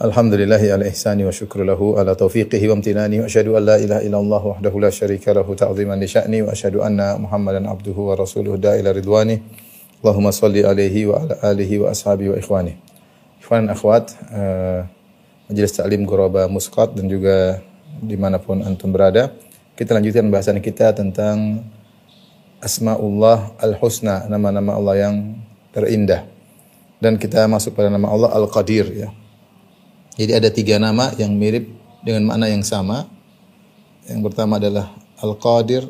Alhamdulillahi ala ihsani wa syukru lahu ala taufiqihi wa amtinani wa asyhadu an la ilaha illallah wahdahu la syarika lahu wa asyhadu anna Muhammadan abduhu wa rasuluhu da ila ridwani. Allahumma salli alaihi wa ala alihi wa ashabihi wa ikhwani. Ikhwan dan akhwat, uh, Majelis Taklim Ghuraba Musqat dan juga di mana pun antum berada. Kita lanjutkan bahasan kita tentang Asmaullah Al-Husna, nama-nama Allah yang terindah. Dan kita masuk pada nama Allah Al-Qadir ya. Jadi ada tiga nama yang mirip dengan makna yang sama. Yang pertama adalah Al-Qadir,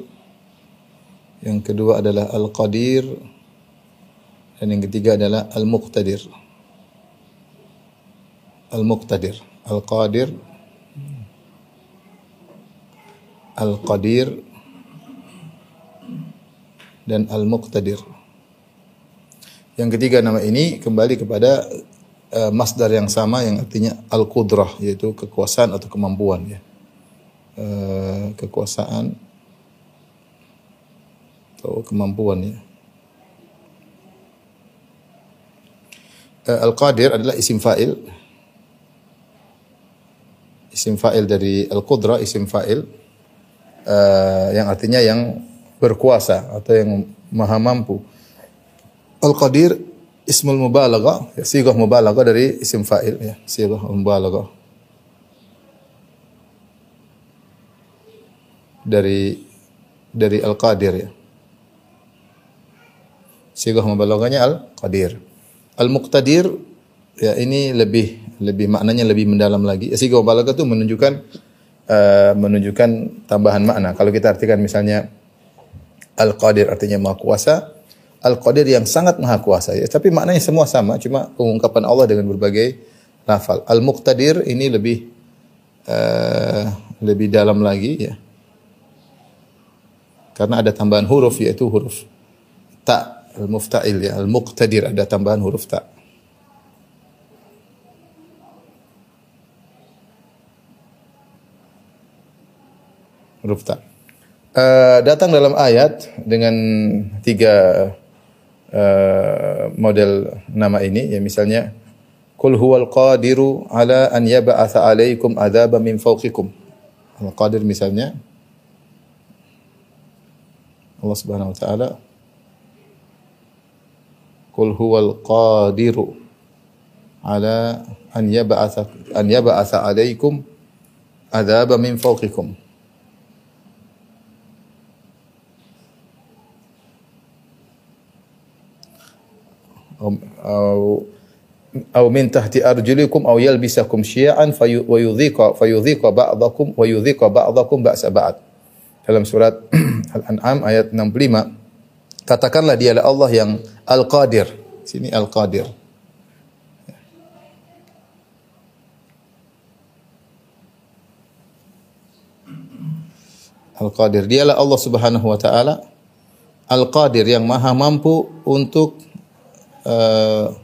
yang kedua adalah Al-Qadir, dan yang ketiga adalah Al-Muqtadir. Al-Muqtadir, Al-Qadir, Al-Qadir, dan Al-Muqtadir. Yang ketiga nama ini kembali kepada uh, masdar yang sama yang artinya Al-Qudrah yaitu kekuasaan atau kemampuan ya. Uh, kekuasaan atau kemampuan ya. Uh, Al-Qadir adalah isim fa'il. Isim fa'il dari Al-Qudrah, isim fa'il uh, yang artinya yang berkuasa atau yang maha mampu. Al-Qadir ismul mubalaghah, ya, sigah mubalaghah dari isim fa'il ya, sigah mubalaghah. Dari dari Al-Qadir ya. Sigah mubalaghahnya Al-Qadir. Al-Muqtadir ya ini lebih lebih maknanya lebih mendalam lagi. Ya, sigah mubalaghah itu menunjukkan uh, menunjukkan tambahan makna. Kalau kita artikan misalnya Al-Qadir artinya Maha Kuasa. Al-Qadir yang sangat Maha Kuasa ya. Tapi maknanya semua sama, cuma pengungkapan Allah dengan berbagai lafal. Al-Muqtadir ini lebih uh, lebih dalam lagi ya. Karena ada tambahan huruf yaitu huruf ta al-mufta'il ya. Al-Muqtadir ada tambahan huruf ta. Huruf ta. Uh, datang dalam ayat dengan tiga uh, model nama ini ya misalnya Qul huwal qadiru ala an yab'atha 'alaikum adzaba min fawqikum. Al-Qadir misalnya Allah Subhanahu wa taala Qul huwal qadiru ala an yab'atha an yab'atha 'alaikum adzaba min fawqikum. au au min tahti arjulikum au yalbisakum syi'an wa yudhiqa fa yudhiqa ba'dakum wa yudhiqa ba'dakum ba'sa ba'd. Dalam surat Al-An'am ayat 65 katakanlah dialah Allah yang Al-Qadir. Sini Al-Qadir. Al-Qadir. Dialah Allah Subhanahu wa taala Al-Qadir yang maha mampu untuk uh,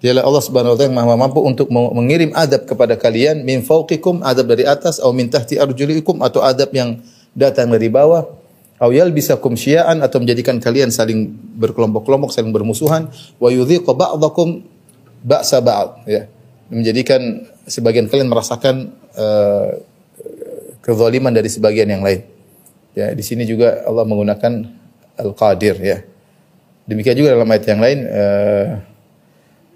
Dialah Allah Subhanahu wa taala yang Maha mampu untuk mengirim adab kepada kalian min fauqikum adab dari atas atau min tahti arjulikum atau adab yang datang dari bawah. Atau yalbisakum syia'an atau menjadikan kalian saling berkelompok-kelompok saling bermusuhan. Wa yudhiqa ba'dakum ba'sa ba'd. Ya. Menjadikan sebagian kalian merasakan uh, kezaliman dari sebagian yang lain. Ya, di sini juga Allah menggunakan Al-Qadir ya. Demikian juga dalam ayat yang lain uh,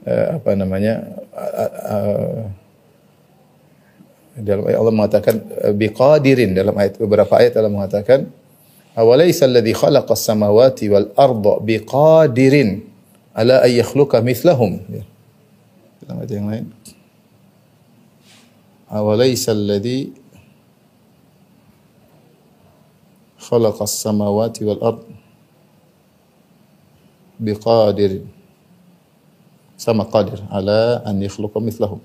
uh, apa namanya? Uh, uh, dalam ayat Allah mengatakan biqadirin dalam ayat beberapa ayat Allah mengatakan awalaysa alladhi khalaqas samawati wal arda biqadirin ala ay yakhluqa mithlahum ya. dalam ayat yang lain awalaysa alladhi khalaqas samawati wal ard biqadir sama qadir ala an yakhluqa mithlahum.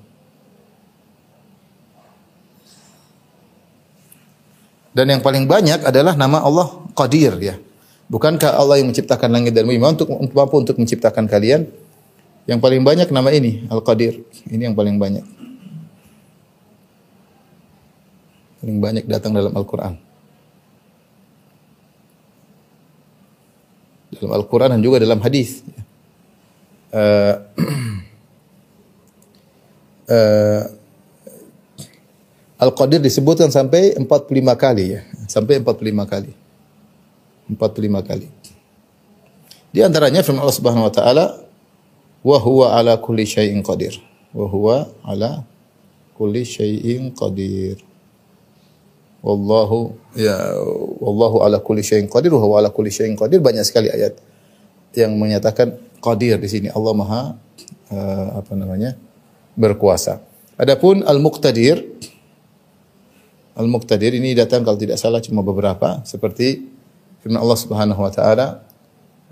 Dan yang paling banyak adalah nama Allah Qadir ya. Bukankah Allah yang menciptakan langit dan bumi untuk mampu untuk menciptakan kalian? Yang paling banyak nama ini Al-Qadir. Ini yang paling banyak. Paling banyak datang dalam Al-Qur'an. Dalam Al-Qur'an dan juga dalam hadis. Uh, Al-Qadir disebutkan sampai 45 kali ya, sampai 45 kali. 45 kali. Di antaranya firman Allah Subhanahu wa taala, "Wa huwa ala kulli syai'in qadir." Wa huwa ala kulli syai'in qadir. Wallahu ya wallahu ala kulli syai'in qadir wa ala kulli syai'in qadir banyak sekali ayat yang menyatakan qadir di sini Allah Maha uh, apa namanya? berkuasa. Adapun al-muqtadir Al-Muqtadir ini datang kalau tidak salah cuma beberapa seperti firman Allah Subhanahu wa taala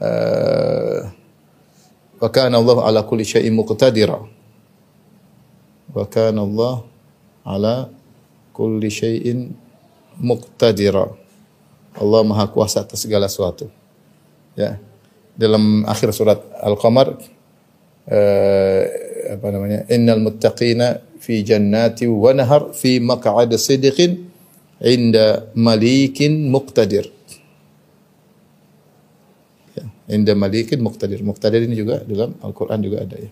uh, wa kana Allah ala kulli syai'in muqtadira wa kana Allah ala kulli syai'in muqtadira Allah Maha Kuasa atas segala sesuatu ya dalam akhir surat Al-Qamar uh, apa namanya innal muttaqina fi jannati wa nahar fi maq'ad sidqin inda malikin muqtadir. Ya, inda malikin muqtadir. Muqtadir ini juga dalam Al-Qur'an juga ada ya.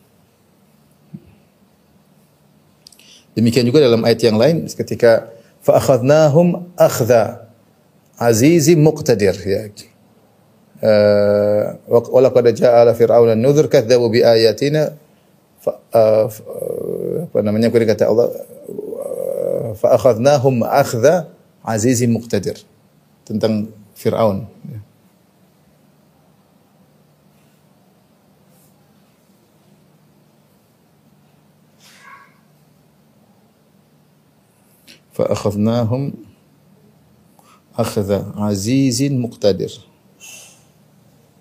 Demikian juga dalam ayat yang lain ketika fa akhadnahum akhdha azizim muqtadir ya. Uh, wa laqad ja'a ala fir'auna an-nudhur kadzabu bi ayatina uh, apa namanya kemudian kata Allah fa akhadnahum akhdha azizim muqtadir tentang Firaun fa akhadnahum akhdha azizin muqtadir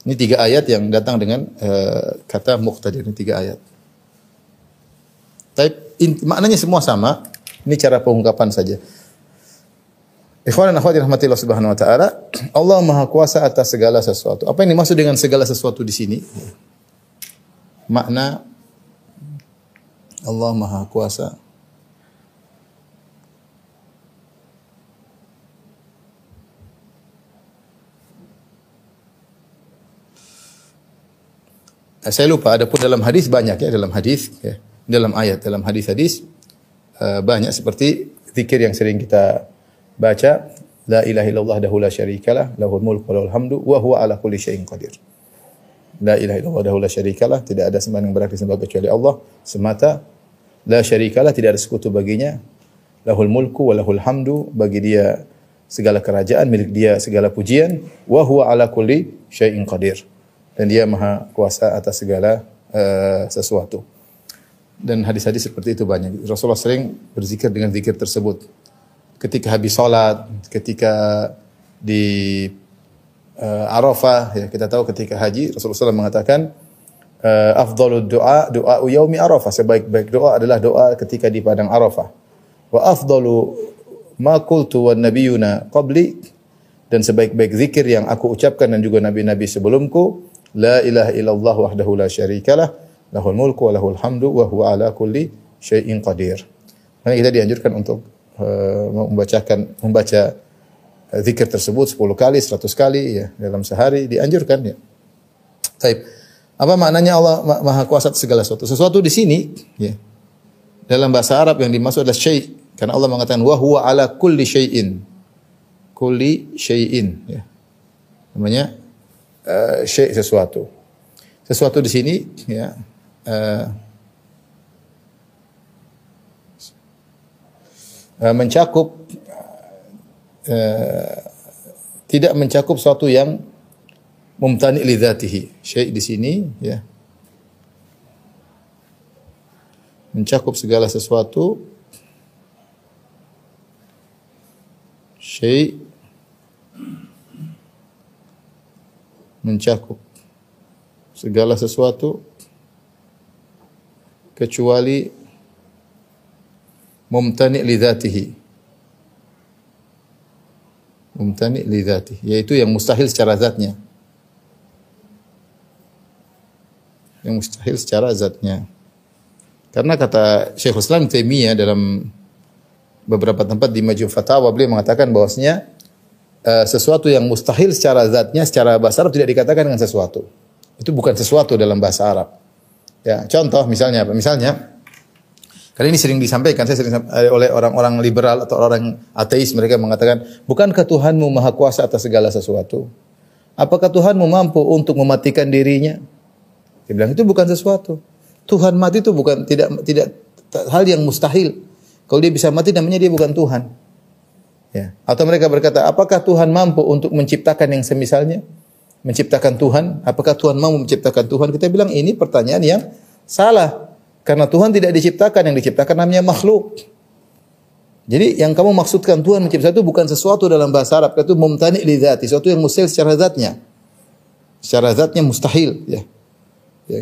ini tiga ayat yang datang dengan uh, kata muqtadir ini tiga ayat tapi maknanya semua sama. Ini cara pengungkapan saja. Ikhwan dan akhwat rahmatillah subhanahu wa ta'ala, Allah maha kuasa atas segala sesuatu. Apa yang dimaksud dengan segala sesuatu di sini? Makna Allah maha kuasa Saya lupa, ada pun dalam hadis banyak ya, dalam hadis ya dalam ayat, dalam hadis-hadis uh, banyak seperti zikir yang sering kita baca, la ilaha illallah dahu la syarikalah, lahul mulku hamdu wa huwa ala kulli syai'in qadir. La ilaha illallah dahu la syarikalah, tidak ada sembahan yang berhak disembah kecuali Allah semata. La syarikalah, tidak ada sekutu baginya. Lahul mulku wa lahul hamdu, bagi dia segala kerajaan, milik dia segala pujian. Wa huwa ala kulli syai'in qadir. Dan dia maha kuasa atas segala uh, sesuatu dan hadis-hadis seperti itu banyak. Rasulullah sering berzikir dengan zikir tersebut. Ketika habis sholat, ketika di uh, Arafah, ya kita tahu ketika haji Rasulullah SAW mengatakan uh, doa doa yaumi Arafah. Sebaik-baik doa adalah doa ketika di padang Arafah. Wa afdalu ma qultu wan nabiyuna qabli dan sebaik-baik zikir yang aku ucapkan dan juga nabi-nabi sebelumku la ilaha illallah wahdahu la syarikalah lahul mulku wa lahul hamdu wa huwa ala kulli syai'in qadir. Maka kita dianjurkan untuk uh, membacakan membaca uh, zikir tersebut 10 kali, 100 kali ya dalam sehari dianjurkan ya. Taib. Apa maknanya Allah Maha Kuasa segala sesuatu? Sesuatu di sini ya. Dalam bahasa Arab yang dimaksud adalah syai' karena Allah mengatakan wa huwa ala kulli syai'in. Kulli syai'in ya. Namanya uh, syai' sesuatu. Sesuatu di sini ya uh, mencakup uh, tidak mencakup sesuatu yang mumtani li dzatihi. Syai' di sini ya. Mencakup segala sesuatu syai' mencakup segala sesuatu kecuali mumtani li dzatihi. Mumtani li dzatihi, yaitu yang mustahil secara zatnya. Yang mustahil secara zatnya. Karena kata Syekh Islam Taimiyah dalam beberapa tempat di Majmu' Fatawa beliau mengatakan bahwasanya uh, sesuatu yang mustahil secara zatnya secara bahasa Arab tidak dikatakan dengan sesuatu. Itu bukan sesuatu dalam bahasa Arab. Ya, contoh misalnya apa? Misalnya Kali ini sering disampaikan saya sering eh, oleh orang-orang liberal atau orang ateis mereka mengatakan, "Bukankah Tuhanmu Maha Kuasa atas segala sesuatu? Apakah Tuhanmu mampu untuk mematikan dirinya?" Dia bilang itu bukan sesuatu. Tuhan mati itu bukan tidak tidak hal yang mustahil. Kalau dia bisa mati namanya dia bukan Tuhan. Ya. Atau mereka berkata, apakah Tuhan mampu untuk menciptakan yang semisalnya? Menciptakan Tuhan? Apakah Tuhan mampu menciptakan Tuhan? Kita bilang ini pertanyaan yang salah. Karena Tuhan tidak diciptakan, yang diciptakan namanya makhluk. Jadi yang kamu maksudkan Tuhan menciptakan itu bukan sesuatu dalam bahasa Arab, itu mumtani li dzati, sesuatu yang mustahil secara zatnya. Secara zatnya mustahil, ya. ya.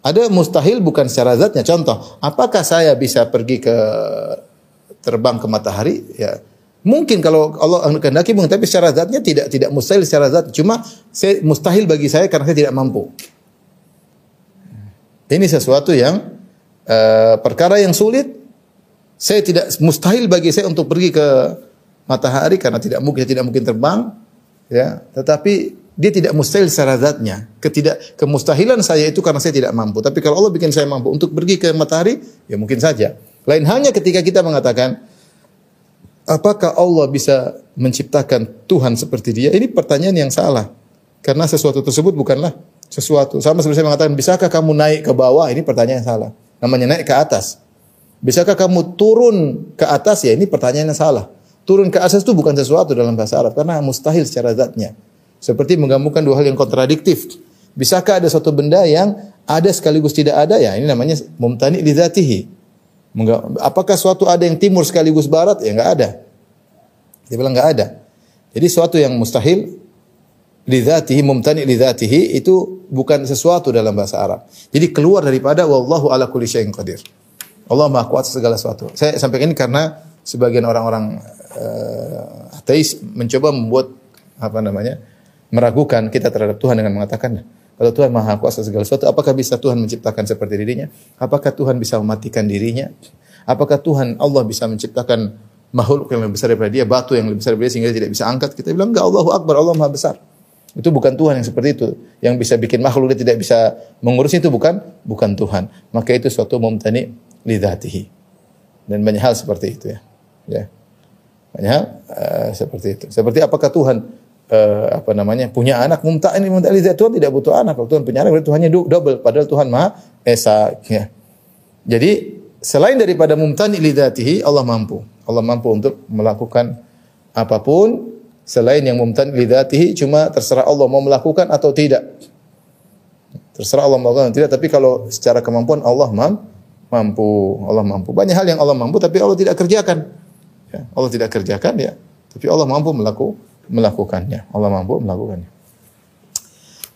Ada mustahil bukan secara zatnya. Contoh, apakah saya bisa pergi ke terbang ke matahari? Ya, mungkin kalau Allah kehendaki mungkin, tapi secara zatnya tidak tidak mustahil secara zat. Cuma saya, mustahil bagi saya karena saya tidak mampu. Ini sesuatu yang uh, perkara yang sulit, saya tidak mustahil bagi saya untuk pergi ke matahari karena tidak mungkin tidak mungkin terbang, ya. Tetapi dia tidak mustahil secara zatnya. Ketidak kemustahilan saya itu karena saya tidak mampu. Tapi kalau Allah bikin saya mampu untuk pergi ke matahari, ya mungkin saja. Lain halnya ketika kita mengatakan apakah Allah bisa menciptakan Tuhan seperti dia? Ini pertanyaan yang salah. Karena sesuatu tersebut bukanlah sesuatu. Sama seperti saya mengatakan, bisakah kamu naik ke bawah? Ini pertanyaan yang salah. Namanya naik ke atas. Bisakah kamu turun ke atas? Ya ini pertanyaan yang salah. Turun ke atas itu bukan sesuatu dalam bahasa Arab karena mustahil secara zatnya. Seperti menggabungkan dua hal yang kontradiktif. Bisakah ada suatu benda yang ada sekaligus tidak ada? Ya ini namanya mumtani li Apakah suatu ada yang timur sekaligus barat? Ya enggak ada. Dia bilang enggak ada. Jadi suatu yang mustahil lidzatihi mumtani lidzatihi itu bukan sesuatu dalam bahasa Arab. Jadi keluar daripada wallahu ala kulli syai'in qadir. Allah Maha kuat segala sesuatu. Saya sampaikan ini karena sebagian orang-orang uh, ateis mencoba membuat apa namanya? meragukan kita terhadap Tuhan dengan mengatakan kalau Tuhan Maha kuasa segala sesuatu, apakah bisa Tuhan menciptakan seperti dirinya? Apakah Tuhan bisa mematikan dirinya? Apakah Tuhan Allah bisa menciptakan makhluk yang lebih besar daripada dia, batu yang lebih besar daripada dia sehingga dia tidak bisa angkat? Kita bilang enggak, Allahu Akbar, Allah Maha besar. Itu bukan Tuhan yang seperti itu. Yang bisa bikin makhluk dia tidak bisa mengurus itu bukan bukan Tuhan. Maka itu suatu mumtani lidatihi. Dan banyak hal seperti itu ya. Ya. Banyak hal uh, seperti itu. Seperti apakah Tuhan uh, apa namanya punya anak mumta ini mumta lidah Tuhan tidak butuh anak. Kalau Tuhan punya anak berarti Tuhannya double padahal Tuhan Maha Esa ya. Jadi selain daripada mumtani lidatihi Allah mampu. Allah mampu untuk melakukan apa pun selain yang mumtan lidatihi cuma terserah Allah mau melakukan atau tidak. Terserah Allah melakukan atau tidak, tapi kalau secara kemampuan Allah mampu, Allah mampu. Banyak hal yang Allah mampu tapi Allah tidak kerjakan. Ya, Allah tidak kerjakan ya, tapi Allah mampu melaku, melakukannya. Allah mampu melakukannya.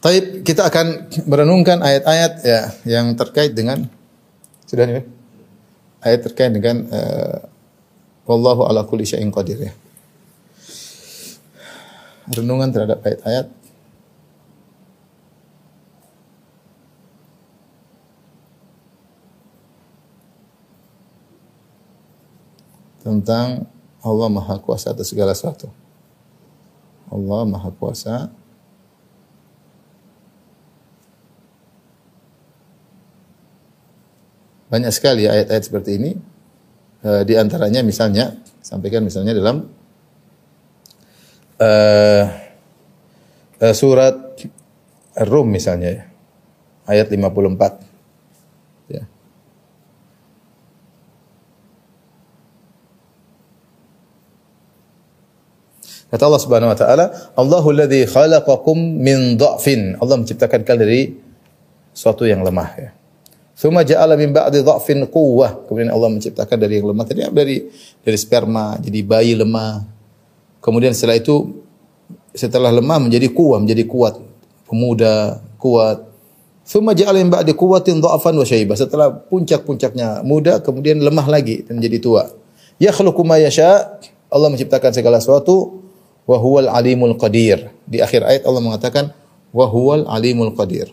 Tapi kita akan merenungkan ayat-ayat ya yang terkait dengan sudah nih ayat terkait dengan uh, wallahu ala kulli syai'in qadir ya renungan terhadap ayat-ayat tentang Allah Maha Kuasa atas segala sesuatu. Allah Maha Kuasa Banyak sekali ayat-ayat seperti ini. E, di antaranya misalnya, sampaikan misalnya dalam uh, uh, surat Rum misalnya ya. Ayat 54. Kata Allah Subhanahu wa taala, Allahu alladzi khalaqakum min dha'fin. Allah menciptakan kalian dari suatu yang lemah ya. Thumma ja'ala min ba'di dha'fin quwwah. Kemudian Allah menciptakan dari yang lemah tadi dari dari sperma jadi bayi lemah, Kemudian setelah itu setelah lemah menjadi kuat, menjadi kuat, pemuda, kuat. Thumma ja'ala min ba'di quwwatin dha'fan wa syaibah. Setelah puncak-puncaknya muda, kemudian lemah lagi dan jadi tua. Yakhluqu ma yasha. Allah menciptakan segala sesuatu wa huwal alimul qadir. Di akhir ayat Allah mengatakan wa huwal alimul qadir.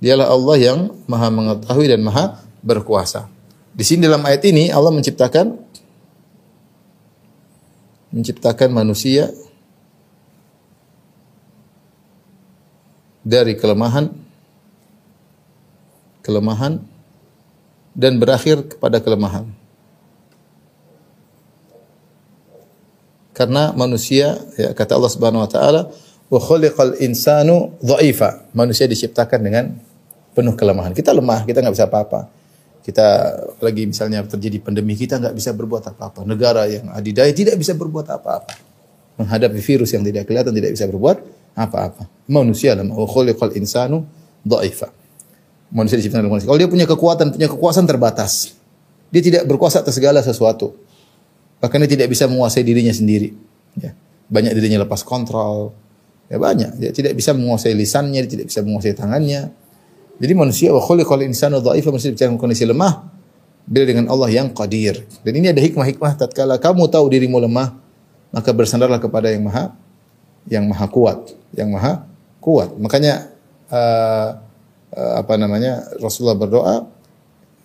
Dialah Allah yang Maha mengetahui dan Maha berkuasa. Di sini dalam ayat ini Allah menciptakan menciptakan manusia dari kelemahan kelemahan dan berakhir kepada kelemahan. Karena manusia ya kata Allah Subhanahu wa taala wa khuliqal insanu dha'ifa. Manusia diciptakan dengan penuh kelemahan. Kita lemah, kita nggak bisa apa-apa. Kita lagi misalnya terjadi pandemi, kita nggak bisa berbuat apa-apa. Negara yang adidaya tidak bisa berbuat apa-apa. Menghadapi virus yang tidak kelihatan tidak bisa berbuat apa-apa. Manusia lemah. Wa khuliqal insanu dha'ifa. Manusia diciptakan dengan. Kalau dia punya kekuatan, punya kekuasaan terbatas. Dia tidak berkuasa atas segala sesuatu. Bahkan dia tidak bisa menguasai dirinya sendiri. Ya. Banyak dirinya lepas kontrol. Ya banyak. Dia tidak bisa menguasai lisannya, dia tidak bisa menguasai tangannya. Jadi manusia wa khuliqal insanu dha'ifa manusia dalam kondisi lemah bila dengan Allah yang qadir. Dan ini ada hikmah-hikmah tatkala kamu tahu dirimu lemah, maka bersandarlah kepada yang maha yang maha kuat, yang maha kuat. Makanya uh, uh, apa namanya? Rasulullah berdoa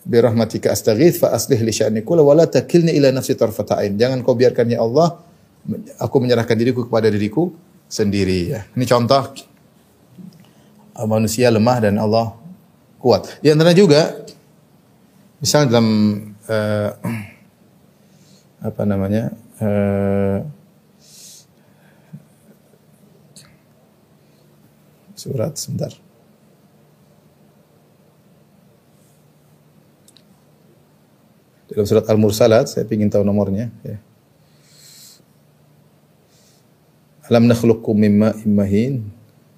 bi rahmatika astaghits fa aslih li sya'ni kullu wa la takilni ila nafsi tarfata ain. Jangan kau biarkan ya Allah aku menyerahkan diriku kepada diriku sendiri ya. Ini contoh manusia lemah dan Allah kuat. Di antara juga misalnya dalam uh, apa namanya? Uh, surat sebentar. Dalam surat Al-Mursalat, saya ingin tahu nomornya. Ya. Alam nakhluqkum mimma immahin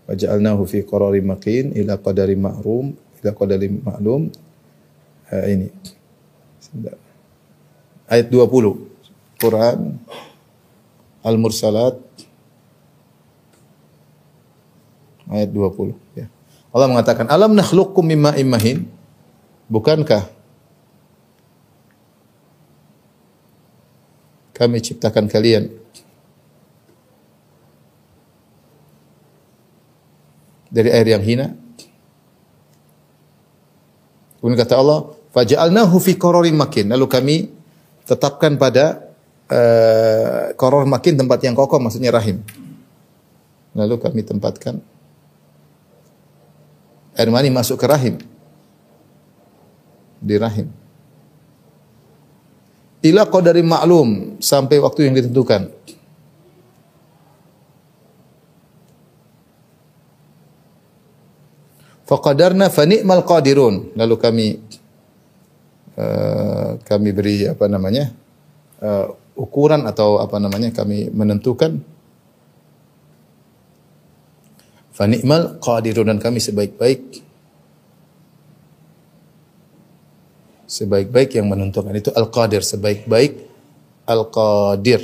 wa ja'alnahu fi qararin makin ila qadari ma'rum ila qadari ma'lum. Uh, ini. Ayat 20. Quran Al-Mursalat ayat 20 ya. Allah mengatakan alam nakhluqkum mimma immahin bukankah kami ciptakan kalian dari air yang hina Kemudian kata Allah faja'alnahu fi qararin makin lalu kami tetapkan pada uh, koror makin tempat yang kokoh maksudnya rahim lalu kami tempatkan air mani masuk ke rahim. Di rahim. Ila qadari maklum sampai waktu yang ditentukan. Faqadarna fa ni'mal qadirun. Lalu kami uh, kami beri apa namanya? Uh, ukuran atau apa namanya? Kami menentukan Fani'mal qadirun dan kami sebaik-baik sebaik-baik yang menentukan itu al-qadir sebaik-baik al-qadir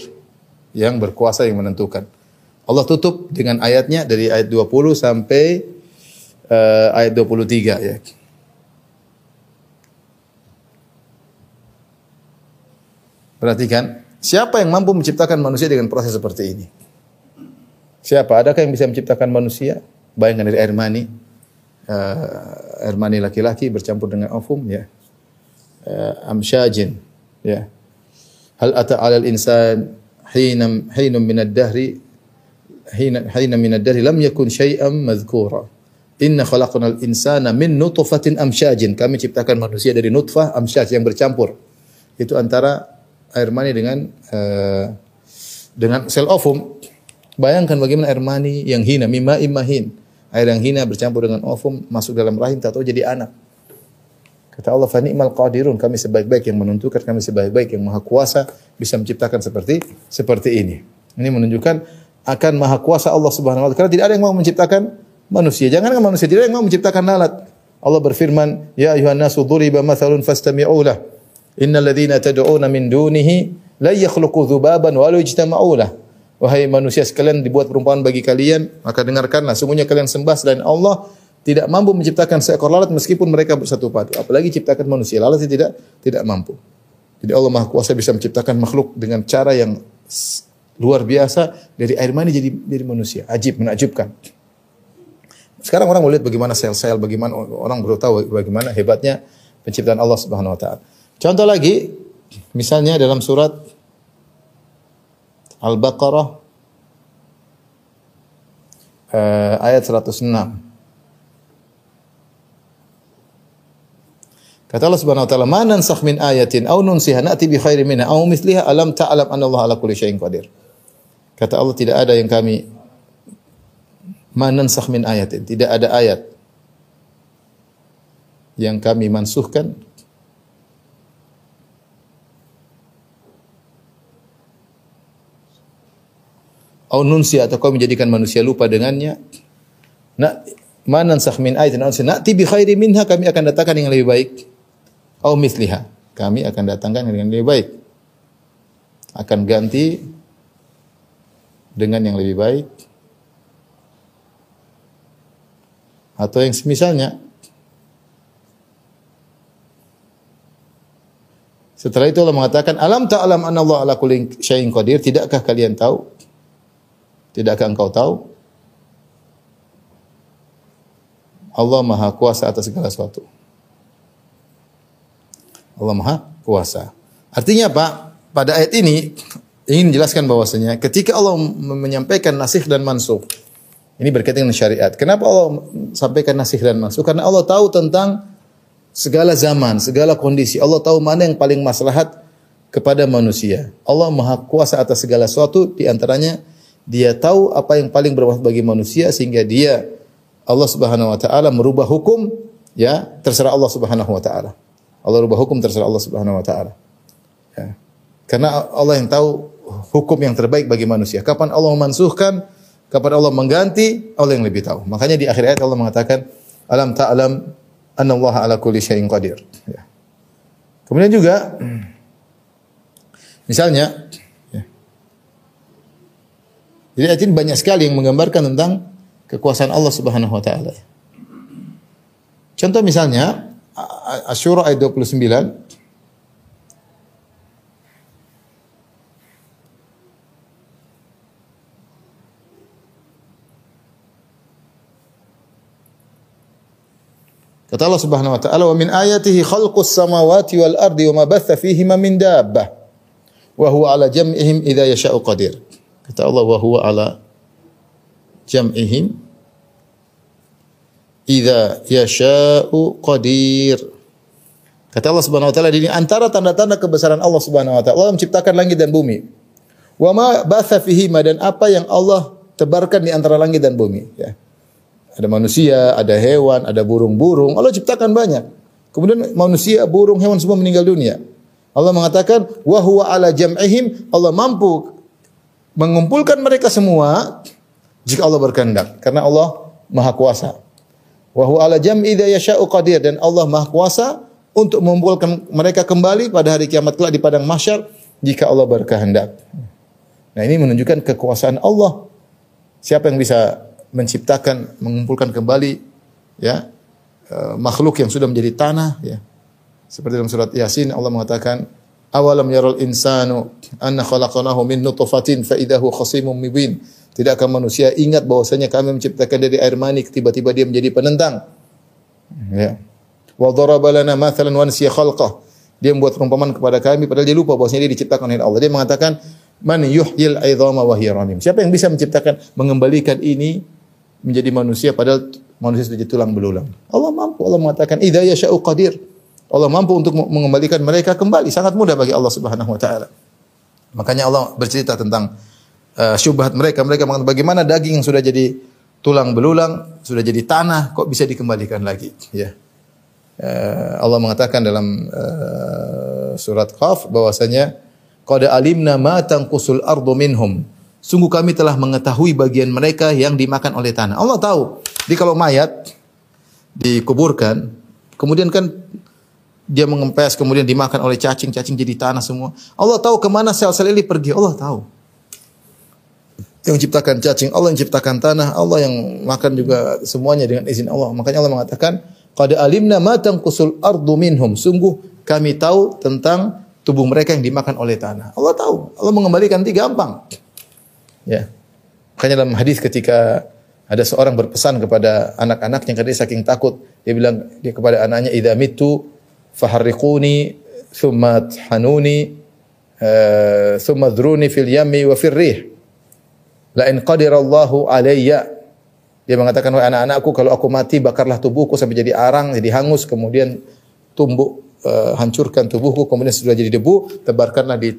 yang berkuasa yang menentukan. Allah tutup dengan ayatnya dari ayat 20 sampai uh, ayat 23 ya. Perhatikan, siapa yang mampu menciptakan manusia dengan proses seperti ini? Siapa? Adakah yang bisa menciptakan manusia? Bayangkan dari air mani. Uh, air mani laki-laki bercampur dengan ovum ya. Uh, amsyajin ya. Hal ata 'alal insan hina hina min ad-dahri hina hina min ad-dahri lam yakun syai'an madhkura. Inna khalaqnal insana min nutfatin amsyajin. Kami ciptakan manusia dari nutfah amsyaj yang bercampur. Itu antara air mani dengan uh, dengan sel ovum Bayangkan bagaimana air mani yang hina, mimma imahin. Air yang hina bercampur dengan ovum masuk dalam rahim tak tahu jadi anak. Kata Allah, "Fa ni'mal qadirun." Kami sebaik-baik yang menentukan, kami sebaik-baik yang maha kuasa bisa menciptakan seperti seperti ini. Ini menunjukkan akan maha kuasa Allah Subhanahu wa taala. Karena tidak ada yang mau menciptakan manusia. Jangankan manusia, tidak ada yang mau menciptakan lalat. Allah berfirman, "Ya ayuhan nasu duriba mathalun fastami'u lah. Innal ladzina tad'una min dunihi la yakhluqu dzubaban wa la yajtama'u lah." Wahai manusia sekalian dibuat perumpamaan bagi kalian, maka dengarkanlah. Sungguhnya kalian sembah selain Allah tidak mampu menciptakan seekor lalat meskipun mereka bersatu padu. Apalagi ciptakan manusia. Lalat tidak tidak mampu. Jadi Allah Maha Kuasa bisa menciptakan makhluk dengan cara yang luar biasa dari air mani jadi jadi manusia. Ajib, menakjubkan. Sekarang orang mau lihat bagaimana sel-sel, bagaimana orang baru tahu bagaimana hebatnya penciptaan Allah Subhanahu wa taala. Contoh lagi, misalnya dalam surat Al-Baqarah eh, ayat 106. Kata Allah Subhanahu wa taala, "Ma nansakh min ayatin aw nunsiha na'ti bi khairin minha aw mithliha alam ta'lam anna Allah ala kulli syai'in qadir." Kata Allah tidak ada yang kami ma nansakh min ayatin, tidak ada ayat yang kami mansuhkan au atau kau menjadikan manusia lupa dengannya. Na manan min ayatin au nunsi na'ti bi khairi minha kami akan datangkan yang lebih baik. Au misliha. Kami akan datangkan yang lebih baik. Akan ganti dengan yang lebih baik. Atau yang semisalnya. Setelah itu Allah mengatakan, "Alam ta'lam anna Allah ala kulli syai'in qadir?" Tidakkah kalian tahu? Tidakkah engkau tahu? Allah Maha Kuasa atas segala sesuatu. Allah Maha Kuasa. Artinya apa? Pada ayat ini ingin menjelaskan bahwasanya ketika Allah menyampaikan nasikh dan mansukh ini berkaitan dengan syariat. Kenapa Allah sampaikan nasikh dan mansukh? Karena Allah tahu tentang segala zaman, segala kondisi. Allah tahu mana yang paling maslahat kepada manusia. Allah Maha Kuasa atas segala sesuatu di antaranya dia tahu apa yang paling bermanfaat bagi manusia sehingga dia Allah Subhanahu wa taala merubah hukum ya terserah Allah Subhanahu wa taala. Allah rubah hukum terserah Allah Subhanahu wa taala. Ya. Karena Allah yang tahu hukum yang terbaik bagi manusia. Kapan Allah memansuhkan, kapan Allah mengganti, Allah yang lebih tahu. Makanya di akhir ayat Allah mengatakan, "Alam ta'lam anna Allah ala kulli syai'in qadir." Ya. Kemudian juga misalnya ya. Jadi ayat ini banyak sekali yang menggambarkan tentang kekuasaan Allah Subhanahu wa taala. Contoh misalnya Asyura ayat 29 Kata Allah Subhanahu wa taala, "Wa min ayatihi khalqus samawati wal ardi wa ma batha fihima min dabbah wa huwa ala jam'ihim idza yasha'u qadir." Kata Allah, "Wa huwa ala jam'ihim idza yasha'u qadir." Kata Allah Subhanahu wa taala, ini antara tanda-tanda kebesaran Allah Subhanahu wa taala. Allah menciptakan langit dan bumi. Wa ma batha fihima dan apa yang Allah tebarkan di antara langit dan bumi, ya. Ada manusia, ada hewan, ada burung-burung. Allah ciptakan banyak. Kemudian manusia, burung, hewan semua meninggal dunia. Allah mengatakan, wa huwa ala jam'ihim, Allah mampu mengumpulkan mereka semua jika Allah berkehendak. Karena Allah Maha Kuasa. Wa huwa ala jam'i idza yasha'u qadir dan Allah Maha Kuasa untuk mengumpulkan mereka kembali pada hari kiamat kelak di padang mahsyar jika Allah berkehendak. Nah, ini menunjukkan kekuasaan Allah. Siapa yang bisa menciptakan, mengumpulkan kembali ya eh, makhluk yang sudah menjadi tanah ya. Seperti dalam surat Yasin Allah mengatakan awalam yaral insanu anna khalaqnahu min nutfatin fa idahu khasimun mubin. Tidakkah manusia ingat bahwasanya kami menciptakan dari air mani tiba-tiba dia menjadi penentang. Ya. Wa daraba lana mathalan wa nasiya khalqah. Dia membuat perumpamaan kepada kami padahal dia lupa bahwasanya dia diciptakan oleh Allah. Dia mengatakan man yuhyil aidhama wa hiya ramim. Siapa yang bisa menciptakan mengembalikan ini menjadi manusia padahal manusia sudah jadi tulang belulang. Allah mampu. Allah mengatakan idza yasha'u qadir. Allah mampu untuk mengembalikan mereka kembali. Sangat mudah bagi Allah Subhanahu wa taala. Makanya Allah bercerita tentang uh, syubhat mereka. Mereka mengatakan bagaimana daging yang sudah jadi tulang belulang, sudah jadi tanah kok bisa dikembalikan lagi, ya. Uh, Allah mengatakan dalam uh, surat Qaf bahwasanya qad alimna ma tanqusul ardu minhum. Sungguh kami telah mengetahui bagian mereka yang dimakan oleh tanah. Allah tahu. Jadi kalau mayat dikuburkan, kemudian kan dia mengempes, kemudian dimakan oleh cacing, cacing jadi tanah semua. Allah tahu ke mana sel-sel ini pergi. Allah tahu. Yang menciptakan cacing, Allah yang menciptakan tanah, Allah yang makan juga semuanya dengan izin Allah. Makanya Allah mengatakan, "Qad alimna ma tanqusul ardu minhum." Sungguh kami tahu tentang tubuh mereka yang dimakan oleh tanah. Allah tahu. Allah mengembalikan nanti gampang. Ya. Makanya dalam hadis ketika ada seorang berpesan kepada anak-anaknya karena saking takut, dia bilang dia kepada anaknya, "Idza mitu faharriquni thumma hanuni uh, thumma dhruni fil yammi wa fil rih." La in qadirallahu alayya. Dia mengatakan, wahai anak-anakku, kalau aku mati, bakarlah tubuhku sampai jadi arang, jadi hangus, kemudian tumbuk, uh, hancurkan tubuhku, kemudian sudah jadi debu, tebarkanlah di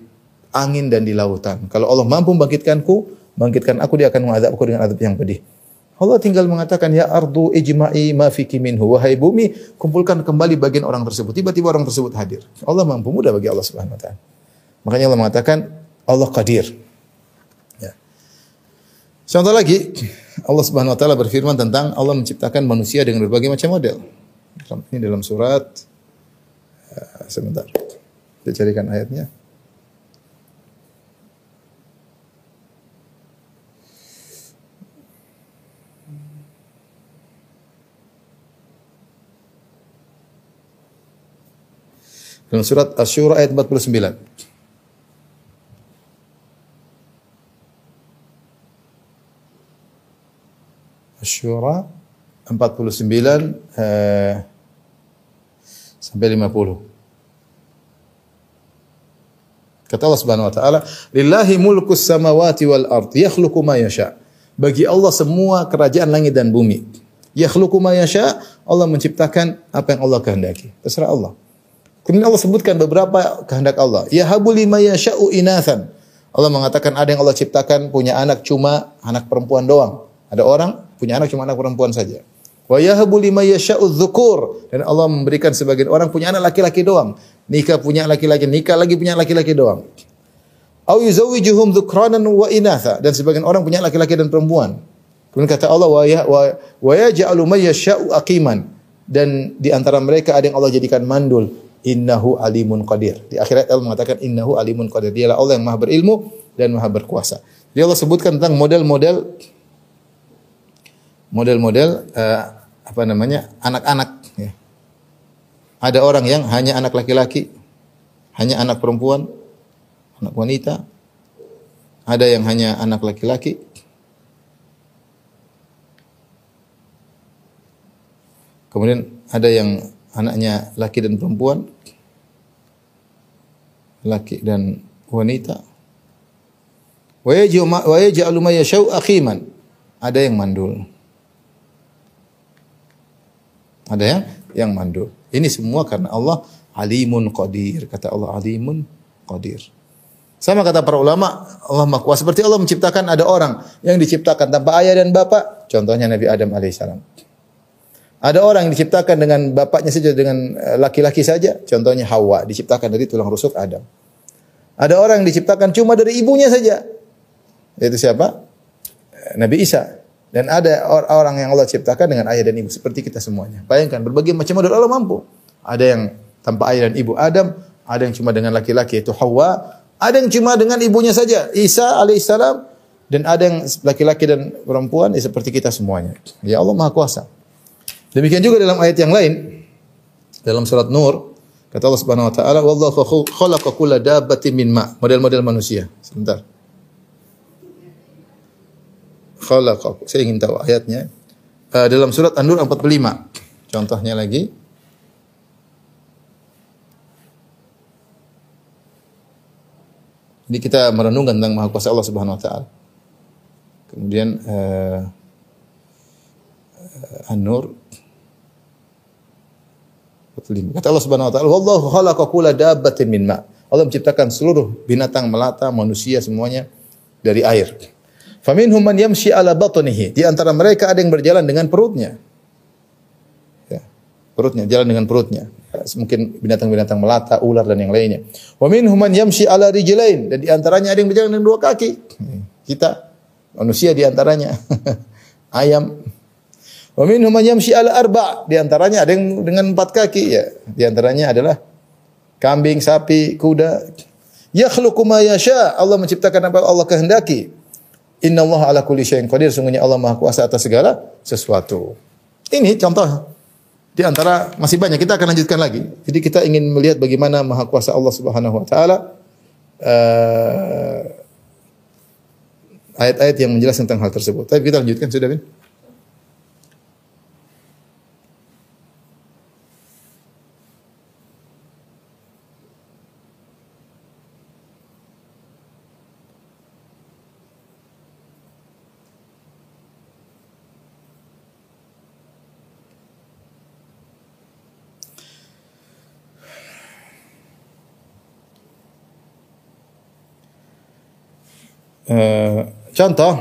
angin dan di lautan. Kalau Allah mampu membangkitkanku, bangkitkan aku, dia akan mengadabku dengan adab yang pedih. Allah tinggal mengatakan, Ya ardu ijma'i ma fiki minhu. Wahai bumi, kumpulkan kembali bagian orang tersebut. Tiba-tiba orang tersebut hadir. Allah mampu mudah bagi Allah subhanahu wa ta'ala. Makanya Allah mengatakan, Allah qadir. Contoh lagi, Allah Subhanahu wa taala berfirman tentang Allah menciptakan manusia dengan berbagai macam model. Ini dalam surat uh, sebentar. Kita carikan ayatnya. Dalam surat Asy-Syura ayat 49. Asyura 49 eh, sampai 50. Kata Allah Subhanahu wa taala, "Lillahi mulkus samawati wal ard, yakhluqu ma yasha." Bagi Allah semua kerajaan langit dan bumi. Yakhluqu ma yasha, Allah menciptakan apa yang Allah kehendaki. Terserah Allah. Kemudian Allah sebutkan beberapa kehendak Allah. Yahabu lima yasha'u inathan. Allah mengatakan ada yang Allah ciptakan punya anak cuma anak perempuan doang. Ada orang punya anak cuma anak perempuan saja. Wa yahabu lima yasha'u dzukur dan Allah memberikan sebagian orang punya anak laki-laki doang. Nikah punya laki-laki, nikah lagi punya laki-laki doang. Au yuzawwijuhum dzukranan wa inatha dan sebagian orang punya laki-laki dan perempuan. Kemudian kata Allah wa ya wa yaj'alu may yasha'u aqiman dan di antara mereka ada yang Allah jadikan mandul. Innahu alimun qadir. Di akhirat Allah mengatakan innahu alimun qadir. Dialah Allah yang Maha berilmu dan Maha berkuasa. Jadi Allah sebutkan tentang model-model model-model uh, apa namanya anak-anak. Ya. Ada orang yang hanya anak laki-laki, hanya anak perempuan, anak wanita. Ada yang hanya anak laki-laki. Kemudian ada yang anaknya laki dan perempuan, laki dan wanita. Wa yaj'alu ma yashau akhiman. Ada yang mandul. Ada yang yang mandul. Ini semua karena Allah alimun qadir. Kata Allah alimun qadir. Sama kata para ulama, Allah Kuasa. Seperti Allah menciptakan ada orang yang diciptakan tanpa ayah dan bapak. Contohnya Nabi Adam alaihissalam. Ada orang yang diciptakan dengan bapaknya saja dengan eh, laki-laki saja. Contohnya Hawa diciptakan dari tulang rusuk Adam. Ada orang yang diciptakan cuma dari ibunya saja. Yaitu siapa? Eh, Nabi Isa. Dan ada orang yang Allah ciptakan dengan ayah dan ibu seperti kita semuanya. Bayangkan berbagai macam model Allah mampu. Ada yang tanpa ayah dan ibu Adam, ada yang cuma dengan laki-laki yaitu Hawa, ada yang cuma dengan ibunya saja Isa alaihissalam dan ada yang laki-laki dan perempuan ya seperti kita semuanya. Ya Allah Maha Kuasa. Demikian juga dalam ayat yang lain dalam surat Nur kata Allah Subhanahu wa taala wallahu khalaqa kulla dabbatin min ma model-model manusia. Sebentar khalaqakum. Saya ingin tahu ayatnya. Uh, dalam surat An-Nur 45. Contohnya lagi. Jadi kita merenungkan tentang Maha Kuasa Allah Subhanahu wa taala. Kemudian uh, An-Nur 45. Kata Allah Subhanahu wa taala, "Wallahu khalaqa kulla dabbatin min ma." Allah menciptakan seluruh binatang melata, manusia semuanya dari air. Faminhum man yamshi ala batnihi. Di antara mereka ada yang berjalan dengan perutnya. Ya, perutnya, jalan dengan perutnya. Ya, mungkin binatang-binatang melata, ular dan yang lainnya. Wa minhum man yamshi ala rijlain dan di antaranya ada yang berjalan dengan dua kaki. Kita manusia di antaranya. Ayam. Wa minhum man yamshi ala arba. Di antaranya ada yang dengan empat kaki ya. Di antaranya adalah kambing, sapi, kuda. Yakhluqu ma yasha. Allah menciptakan apa Allah kehendaki. Inna Allah ala kulli syai'in qadir. Sungguhnya Allah Maha Kuasa atas segala sesuatu. Ini contoh di antara masih banyak kita akan lanjutkan lagi. Jadi kita ingin melihat bagaimana Maha Kuasa Allah Subhanahu wa taala eh, ayat-ayat yang menjelaskan tentang hal tersebut. Tapi kita lanjutkan sudah, Bin? Contoh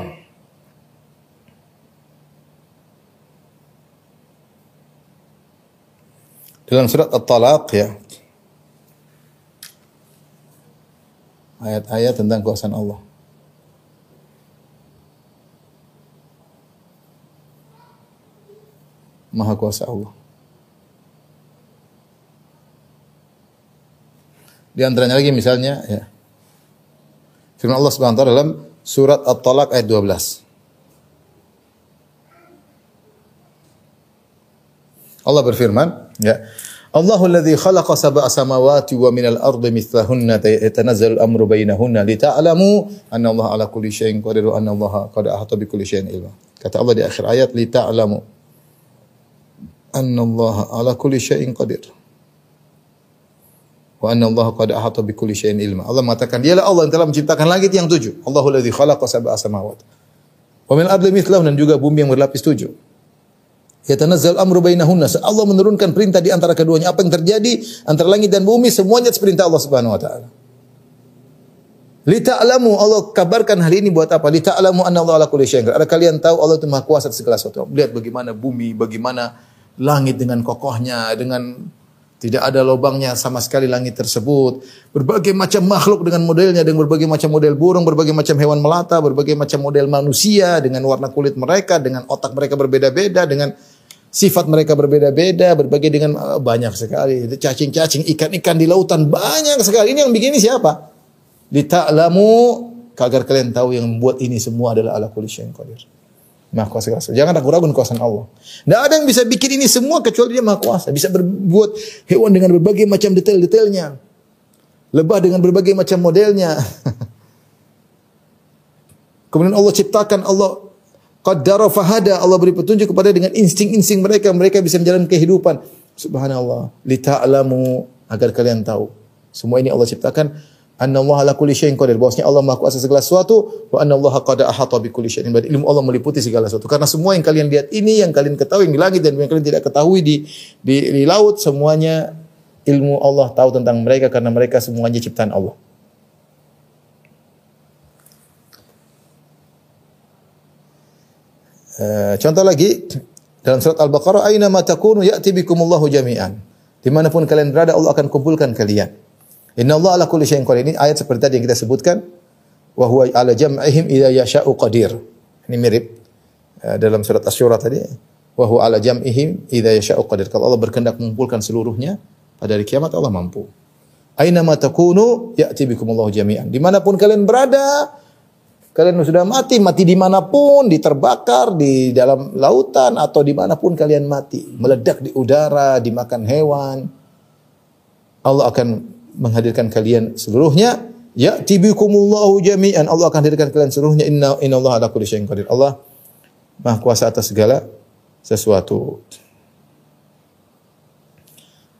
dalam surat At-Talaq ya. Ayat-ayat tentang kuasaan Allah. Maha kuasa Allah. Di antaranya lagi misalnya ya. Firman Allah Subhanahu wa taala dalam surat At-Talaq ayat 12. Allah berfirman, ya. Allahu alladhi khalaqa sab'a samawati wa minal ardi mithlahunna yatanazzalu al-amru bainahunna lita'lamu anna Allah ala kulli syai'in qadir wa anna Allah qad ahata bi kulli syai'in ilma. Kata Allah di akhir ayat lita'lamu anna Allah ala kulli syai'in qadir. Wa anna Allah qad ahata bi kulli syai'in ilma. Allah mengatakan dialah Allah yang telah menciptakan langit yang tujuh. Allahu alladzi khalaqa sab'a samawat. Wa min ardi mithlahun dan juga bumi yang berlapis tujuh. Yatanazzal amru bainahunna. Allah menurunkan perintah di antara keduanya. Apa yang terjadi antara langit dan bumi semuanya seperintah Allah Subhanahu wa taala. Lita'lamu Allah kabarkan hal ini buat apa? Lita'lamu anna Allah ala kulli syai'in. Ada kalian tahu Allah itu Maha Kuasa atas segala sesuatu. Lihat bagaimana bumi, bagaimana langit dengan kokohnya, dengan tidak ada lubangnya sama sekali langit tersebut. Berbagai macam makhluk dengan modelnya, dengan berbagai macam model burung, berbagai macam hewan melata, berbagai macam model manusia, dengan warna kulit mereka, dengan otak mereka berbeda-beda, dengan sifat mereka berbeda-beda, berbagai dengan uh, banyak sekali. Cacing-cacing, ikan-ikan di lautan banyak sekali. Ini yang bikin ini siapa? Lita'lamu agar kalian tahu yang membuat ini semua adalah ala kulli syai'in qadir. Maha kuasa segala sesuatu. Jangan ragu-ragu kekuasaan Allah. Tidak ada yang bisa bikin ini semua kecuali dia maha kuasa. Bisa berbuat hewan dengan berbagai macam detail-detailnya. Lebah dengan berbagai macam modelnya. Kemudian Allah ciptakan Allah qaddara fahada Allah beri petunjuk kepada dengan insting-insting mereka mereka bisa menjalani kehidupan subhanallah lita'lamu agar kalian tahu semua ini Allah ciptakan anna Allah ala kulli syai'in qadir bahwasanya Allah Maha Kuasa segala sesuatu wa anna Allah qad ahata bi kulli syai'in berarti ilmu Allah meliputi segala sesuatu karena semua yang kalian lihat ini yang kalian ketahui yang di langit dan yang kalian tidak ketahui di di, di laut semuanya ilmu Allah tahu tentang mereka karena mereka semuanya ciptaan Allah Uh, contoh lagi dalam surat Al-Baqarah aina ma takunu ya'ti bikumullahu jami'an. Di mana pun kalian berada Allah akan kumpulkan kalian. Inna Allah ala kulli syai'in qadir. Ini ayat seperti tadi yang kita sebutkan wa huwa ala jam'ihim idza yasha'u qadir. Ini mirip uh, dalam surat Asy-Syura tadi wa huwa ala jam'ihim idza yasha'u qadir. Kalau Allah berkehendak mengumpulkan seluruhnya pada hari kiamat Allah mampu. Aina ma takunu ya'ti bikumullahu jami'an. Di mana pun kalian berada Kalian sudah mati, mati di mana pun, diterbakar, di dalam lautan, atau di mana pun kalian mati. Meledak di udara, dimakan hewan. Allah akan menghadirkan kalian seluruhnya. Ya tibikumullahu jami'an. Allah akan hadirkan kalian seluruhnya. Inna, inna Allah ala kulli syai'in qadir. Allah maha kuasa atas segala sesuatu.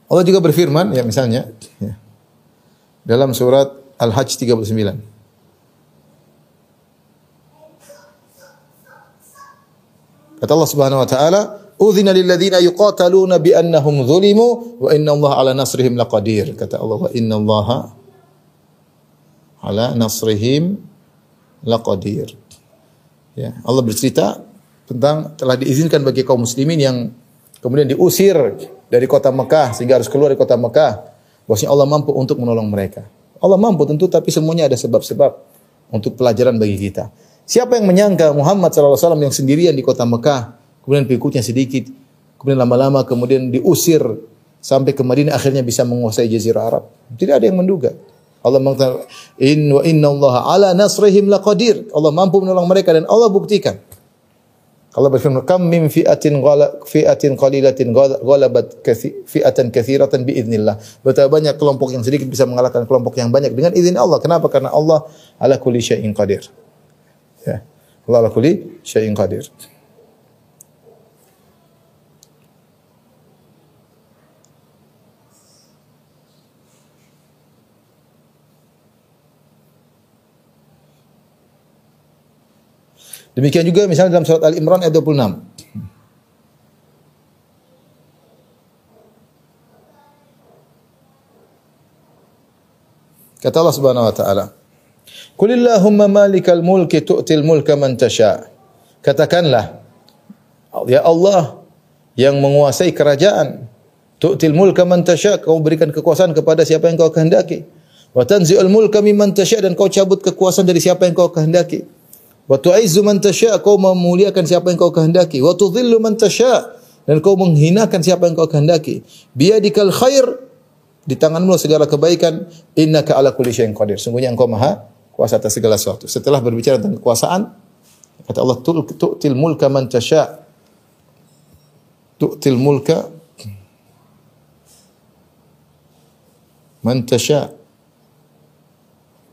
Allah juga berfirman, ya misalnya, ya, dalam surat Al-Hajj 39. Kata Allah Subhanahu wa taala, "Udzina lil ladzina yuqataluna bi annahum zulimu wa inna Allah ala nasrihim laqadir." Kata Allah, "Wa inna Allah ala nasrihim laqadir." Ya, Allah bercerita tentang telah diizinkan bagi kaum muslimin yang kemudian diusir dari kota Mekah sehingga harus keluar dari kota Mekah. Bahwasanya Allah mampu untuk menolong mereka. Allah mampu tentu tapi semuanya ada sebab-sebab untuk pelajaran bagi kita. Siapa yang menyangka Muhammad SAW yang sendirian di kota Mekah, kemudian pengikutnya sedikit, kemudian lama-lama kemudian diusir sampai ke Madinah akhirnya bisa menguasai jazirah Arab. Tidak ada yang menduga. Allah mengatakan in wa inna Allah ala nasrihim laqadir. Allah mampu menolong mereka dan Allah buktikan. Allah berfirman, "Kam min fi'atin ghala fi'atin qalilatin ghalabat fi'atan katsiratan biiznillah." Betapa banyak kelompok yang sedikit bisa mengalahkan kelompok yang banyak dengan izin Allah. Kenapa? Karena Allah ala kulli syai'in qadir. Ya. Allah ala kulli syai'in qadir. Demikian juga misalnya dalam surat Al-Imran ayat 26. Kata Allah Subhanahu wa taala, "Qulillahumma malikal mulki tu'til mulka man tasha." Katakanlah, ya Allah yang menguasai kerajaan, tu'til mulka man tasha, kau berikan kekuasaan kepada siapa yang kau kehendaki. Wa tanzi'ul mulka mimman tasha dan kau cabut kekuasaan dari siapa yang kau kehendaki. Wa tu'izzu man tasya, kau memuliakan siapa yang kau kehendaki. Wa tudhillu man tasya, dan kau menghinakan siapa yang kau kehendaki. Biyadikal khair, di tanganmu segala kebaikan. Innaka ala kulli syai'in qadir. Sungguhnya engkau maha kuasa atas segala sesuatu. Setelah berbicara tentang kekuasaan, kata Allah, tu'til mulka man tasya. Tu'til mulka man tasya.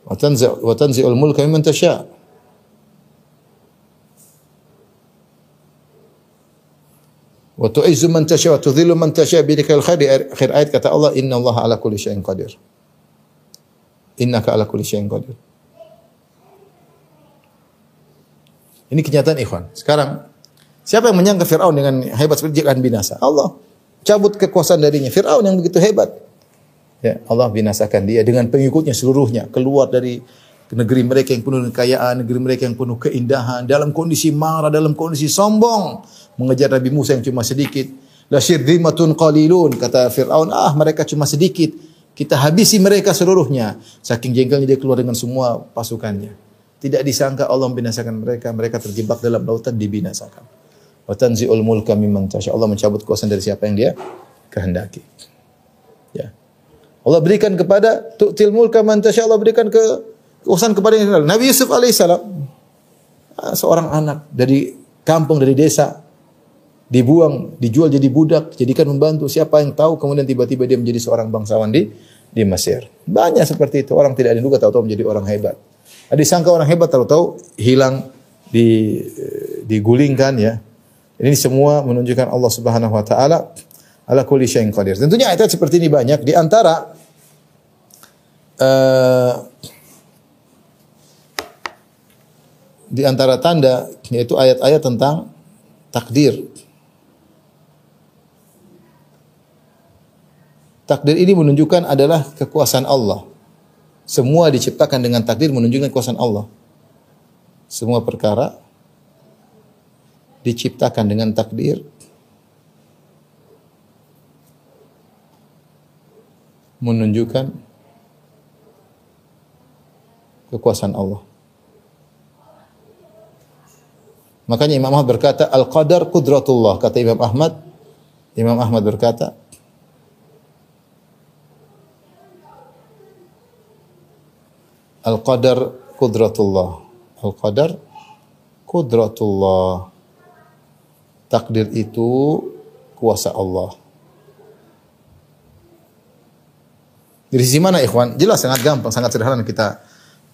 Wa tanzi'ul mulka mimman tasya. Wa tu'izzu man tasya wa tudhillu man tasya bi yadikal khair. Akhir ayat kata Allah, "Inna Allah ala kulli syai'in qadir." Innaka ala kulli syai'in qadir. Ini kenyataan ikhwan. Sekarang siapa yang menyangka Firaun dengan hebat seperti dia binasa? Allah cabut kekuasaan darinya. Firaun yang begitu hebat. Ya, Allah binasakan dia dengan pengikutnya seluruhnya keluar dari negeri mereka yang penuh kekayaan, negeri mereka yang penuh keindahan, dalam kondisi marah, dalam kondisi sombong mengejar Nabi Musa yang cuma sedikit. La syirdimatun qalilun kata Firaun, ah mereka cuma sedikit. Kita habisi mereka seluruhnya. Saking jengkelnya dia keluar dengan semua pasukannya. Tidak disangka Allah membinasakan mereka, mereka terjebak dalam lautan dibinasakan. Wa tanzi'ul mulka mimman tasya. Allah mencabut kuasa dari siapa yang dia kehendaki. Ya. Allah berikan kepada tu'til mulka man tasya. Allah berikan ke kekuasaan kepada yang Nabi Yusuf alaihissalam ah, seorang anak dari kampung dari desa dibuang, dijual jadi budak, jadikan membantu. Siapa yang tahu kemudian tiba-tiba dia menjadi seorang bangsawan di di Mesir. Banyak seperti itu. Orang tidak diduga tahu-tahu menjadi orang hebat. Ada disangka orang hebat tahu-tahu hilang di digulingkan ya. Ini semua menunjukkan Allah Subhanahu wa taala ala kulli syai'in qadir. Tentunya ayat seperti ini banyak di antara uh, di antara tanda yaitu ayat-ayat tentang takdir Takdir ini menunjukkan adalah kekuasaan Allah. Semua diciptakan dengan takdir menunjukkan kekuasaan Allah. Semua perkara diciptakan dengan takdir menunjukkan kekuasaan Allah. Makanya Imam Ahmad berkata, Al-qadar kudratullah. Kata Imam Ahmad, Imam Ahmad berkata, Al-qadar kudratullah. Al-qadar kudratullah. Takdir itu kuasa Allah. Dari sisi mana ikhwan? Jelas sangat gampang, sangat sederhana kita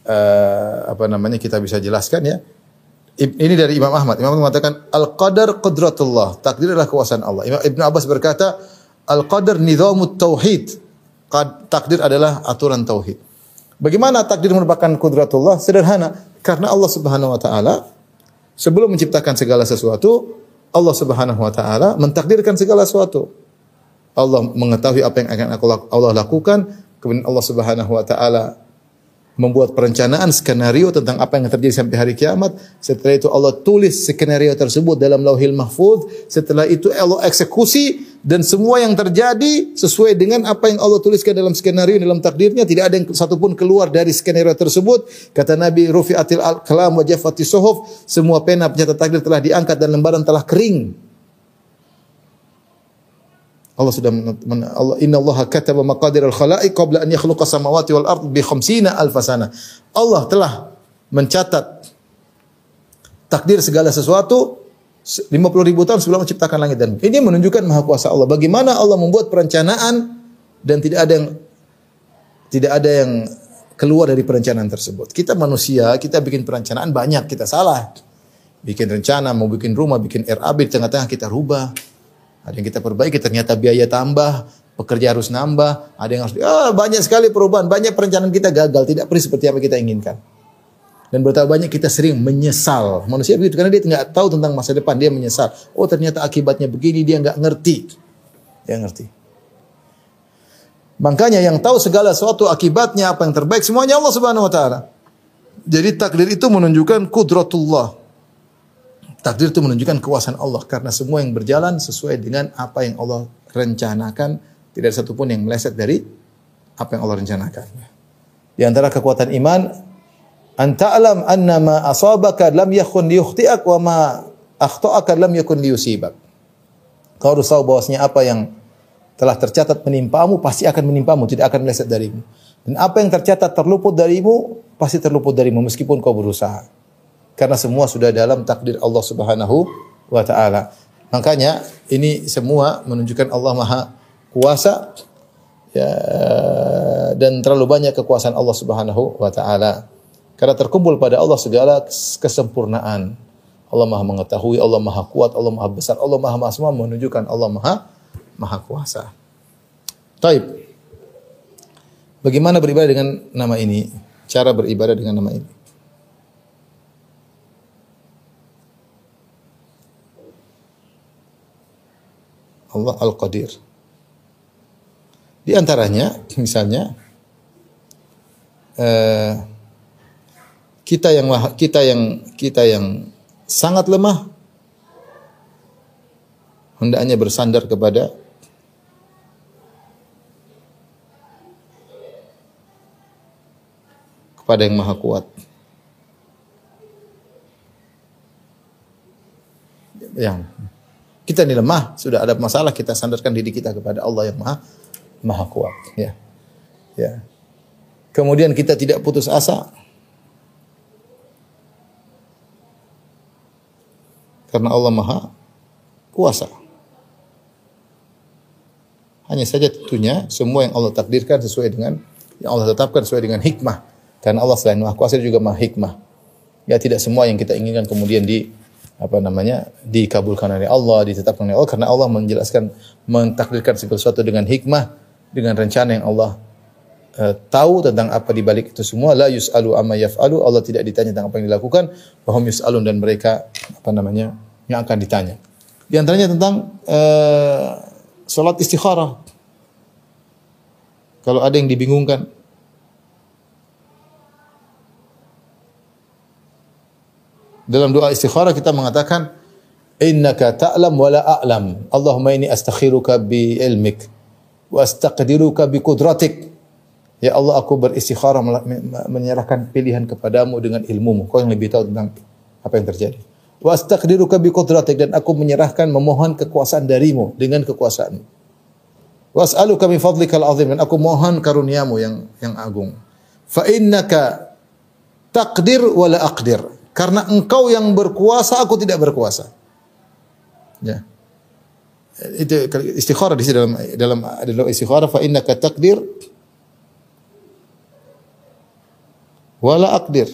uh, apa namanya kita bisa jelaskan ya. Ini dari Imam Ahmad. Imam Ahmad mengatakan al-qadar qudratullah. Takdir adalah kekuasaan Allah. Imam Ibn Abbas berkata al-qadar nizamut tauhid. Takdir adalah aturan tauhid. Bagaimana takdir merupakan kudratullah? Sederhana, karena Allah Subhanahu wa taala sebelum menciptakan segala sesuatu, Allah Subhanahu wa taala mentakdirkan segala sesuatu. Allah mengetahui apa yang akan Allah lakukan, kemudian Allah Subhanahu wa taala membuat perencanaan skenario tentang apa yang terjadi sampai hari kiamat. Setelah itu Allah tulis skenario tersebut dalam Lauhil Mahfuz. Setelah itu Allah eksekusi dan semua yang terjadi sesuai dengan apa yang Allah tuliskan dalam skenario dalam takdirnya tidak ada yang satupun keluar dari skenario tersebut. Kata Nabi Rufi'atil al-kalam wa jafati semua pena pencatat takdir telah diangkat dan lembaran telah kering. Allah sudah men, Allah inna Allah kataba maqadir al khalaiq qabla an yakhluqa samawati wal ard bi khamsina alf sana. Allah telah mencatat takdir segala sesuatu 50 ribu tahun sebelum menciptakan langit dan bumi. Ini menunjukkan maha kuasa Allah. Bagaimana Allah membuat perencanaan dan tidak ada yang tidak ada yang keluar dari perencanaan tersebut. Kita manusia, kita bikin perencanaan banyak, kita salah. Bikin rencana, mau bikin rumah, bikin RAB di tengah-tengah kita rubah. Ada yang kita perbaiki, ternyata biaya tambah, pekerja harus nambah, ada yang harus ah, banyak sekali perubahan, banyak perencanaan kita gagal, tidak perih seperti apa kita inginkan. Dan betapa banyak kita sering menyesal. Manusia begitu karena dia nggak tahu tentang masa depan, dia menyesal. Oh ternyata akibatnya begini, dia nggak ngerti. Dia ngerti. Makanya yang tahu segala sesuatu akibatnya apa yang terbaik semuanya Allah Subhanahu wa taala. Jadi takdir itu menunjukkan kudratullah. Takdir itu menunjukkan kekuasaan Allah karena semua yang berjalan sesuai dengan apa yang Allah rencanakan, tidak ada satupun yang meleset dari apa yang Allah rencanakan. Di antara kekuatan iman, an ta'lam anna ma asabaka lam yakun liyukhti'ak wa ma akhta'aka lam yakun liyusibak. Kau harus tahu bahwasanya apa yang telah tercatat menimpamu pasti akan menimpamu, tidak akan meleset darimu. Dan apa yang tercatat terluput darimu pasti terluput darimu meskipun kau berusaha. Karena semua sudah dalam takdir Allah Subhanahu wa taala. Makanya ini semua menunjukkan Allah Maha Kuasa ya, dan terlalu banyak kekuasaan Allah Subhanahu wa taala. Karena terkumpul pada Allah segala kesempurnaan. Allah Maha mengetahui, Allah Maha kuat, Allah Maha besar, Allah Maha semua menunjukkan Allah Maha Maha Kuasa. Taib. Bagaimana beribadah dengan nama ini? Cara beribadah dengan nama ini. Allah Al-Qadir. Di antaranya, misalnya, eh, kita yang kita yang kita yang sangat lemah hendaknya bersandar kepada kepada yang maha kuat. Yang kita ini lemah, sudah ada masalah kita sandarkan diri kita kepada Allah yang maha maha kuat. Ya, ya. Kemudian kita tidak putus asa karena Allah maha kuasa. Hanya saja tentunya semua yang Allah takdirkan sesuai dengan yang Allah tetapkan sesuai dengan hikmah karena Allah selain Maha Kuasa juga Maha Hikmah. Ya tidak semua yang kita inginkan kemudian di apa namanya dikabulkan oleh Allah, ditetapkan oleh Allah karena Allah menjelaskan mentakdirkan segala sesuatu dengan hikmah, dengan rencana yang Allah uh, tahu tentang apa di balik itu semua la yusalu amma yaf'alu Allah tidak ditanya tentang apa yang dilakukan bahwa yusalun dan mereka apa namanya yang akan ditanya. Di antaranya tentang uh, salat istikharah. Kalau ada yang dibingungkan Dalam doa istikharah kita mengatakan innaka ta'lam wa la a'lam. Allahumma inni astakhiruka bi ilmik wa astaqdiruka bi qudratik. Ya Allah aku beristikharah menyerahkan pilihan kepadamu dengan ilmumu. Kau yang lebih tahu tentang apa yang terjadi. Wa astaqdiruka bi qudratik dan aku menyerahkan memohon kekuasaan darimu dengan kekuasaanmu. As'aluka min fadlikal azim dan aku mohon karuniamu yang yang agung. Fa innaka taqdir wa la aqdir. Karena engkau yang berkuasa, aku tidak berkuasa. Ya. Itu istikharah di sini dalam dalam dalam istikharah fa innaka taqdir wala aqdir.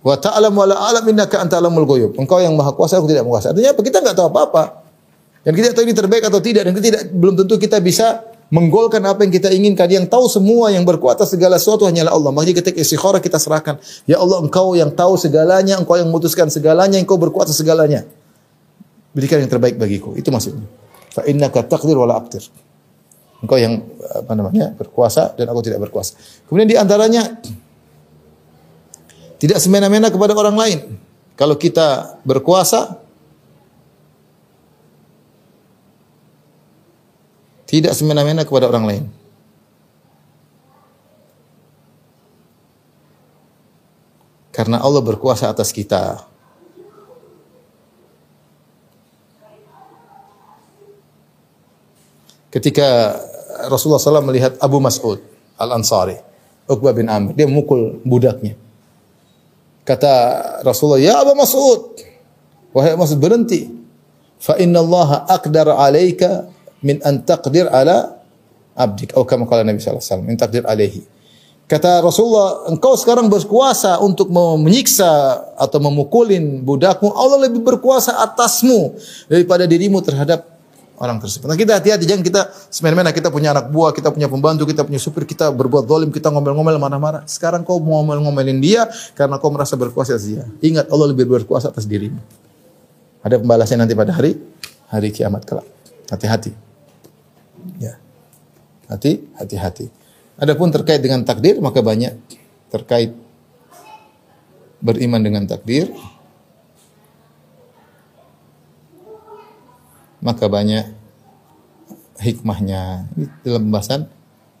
Wa ta'lam wala a'lam innaka anta alamul ghuyub. Engkau yang maha kuasa, aku tidak kuasa. Artinya apa? Kita enggak tahu apa-apa. Dan kita tahu ini terbaik atau tidak dan kita tidak belum tentu kita bisa menggolkan apa yang kita inginkan. Yang tahu semua yang berkuasa segala sesuatu hanyalah Allah. Makanya ketika istikharah kita serahkan, ya Allah engkau yang tahu segalanya, engkau yang memutuskan segalanya, engkau berkuasa segalanya. Berikan yang terbaik bagiku. Itu maksudnya. Fa innaka taqdir wala aqdir. Engkau yang apa namanya? berkuasa dan aku tidak berkuasa. Kemudian di antaranya tidak semena-mena kepada orang lain. Kalau kita berkuasa, Tidak semena-mena kepada orang lain. Karena Allah berkuasa atas kita. ketika Rasulullah SAW melihat Abu Mas'ud Al-Ansari, Uqbah bin Amr, dia memukul budaknya. Kata Rasulullah, "Ya Abu Mas'ud, wahai Mas'ud berhenti. Fa inna Allah aqdar 'alaika min an taqdir ala abdik." Atau kama qala Nabi sallallahu alaihi wasallam, min taqdir alaihi. Kata Rasulullah, engkau sekarang berkuasa untuk menyiksa atau memukulin budakmu. Allah lebih berkuasa atasmu daripada dirimu terhadap orang tersebut. Nah kita hati-hati jangan kita semena-mena kita punya anak buah, kita punya pembantu, kita punya supir, kita berbuat zalim, kita ngomel-ngomel marah-marah. Sekarang kau mau ngomel-ngomelin dia karena kau merasa berkuasa atas dia. Ingat Allah lebih berkuasa atas dirimu. Ada pembalasan nanti pada hari hari kiamat kelak. Hati-hati. Ya. Hati, hati-hati. Adapun terkait dengan takdir maka banyak terkait beriman dengan takdir maka banyak hikmahnya dalam pembahasan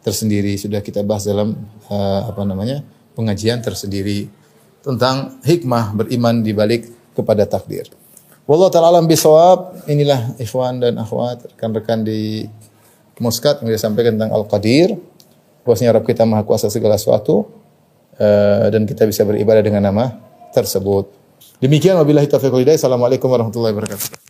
tersendiri sudah kita bahas dalam uh, apa namanya pengajian tersendiri tentang hikmah beriman di balik kepada takdir. Wallahu taala alam bisawab. Inilah ikhwan dan akhwat rekan-rekan di Muskat yang disampaikan tentang Al-Qadir bahwasanya Rabb kita Maha Kuasa segala sesuatu uh, dan kita bisa beribadah dengan nama tersebut. Demikian wabillahi taufiq wal. Assalamualaikum warahmatullahi wabarakatuh.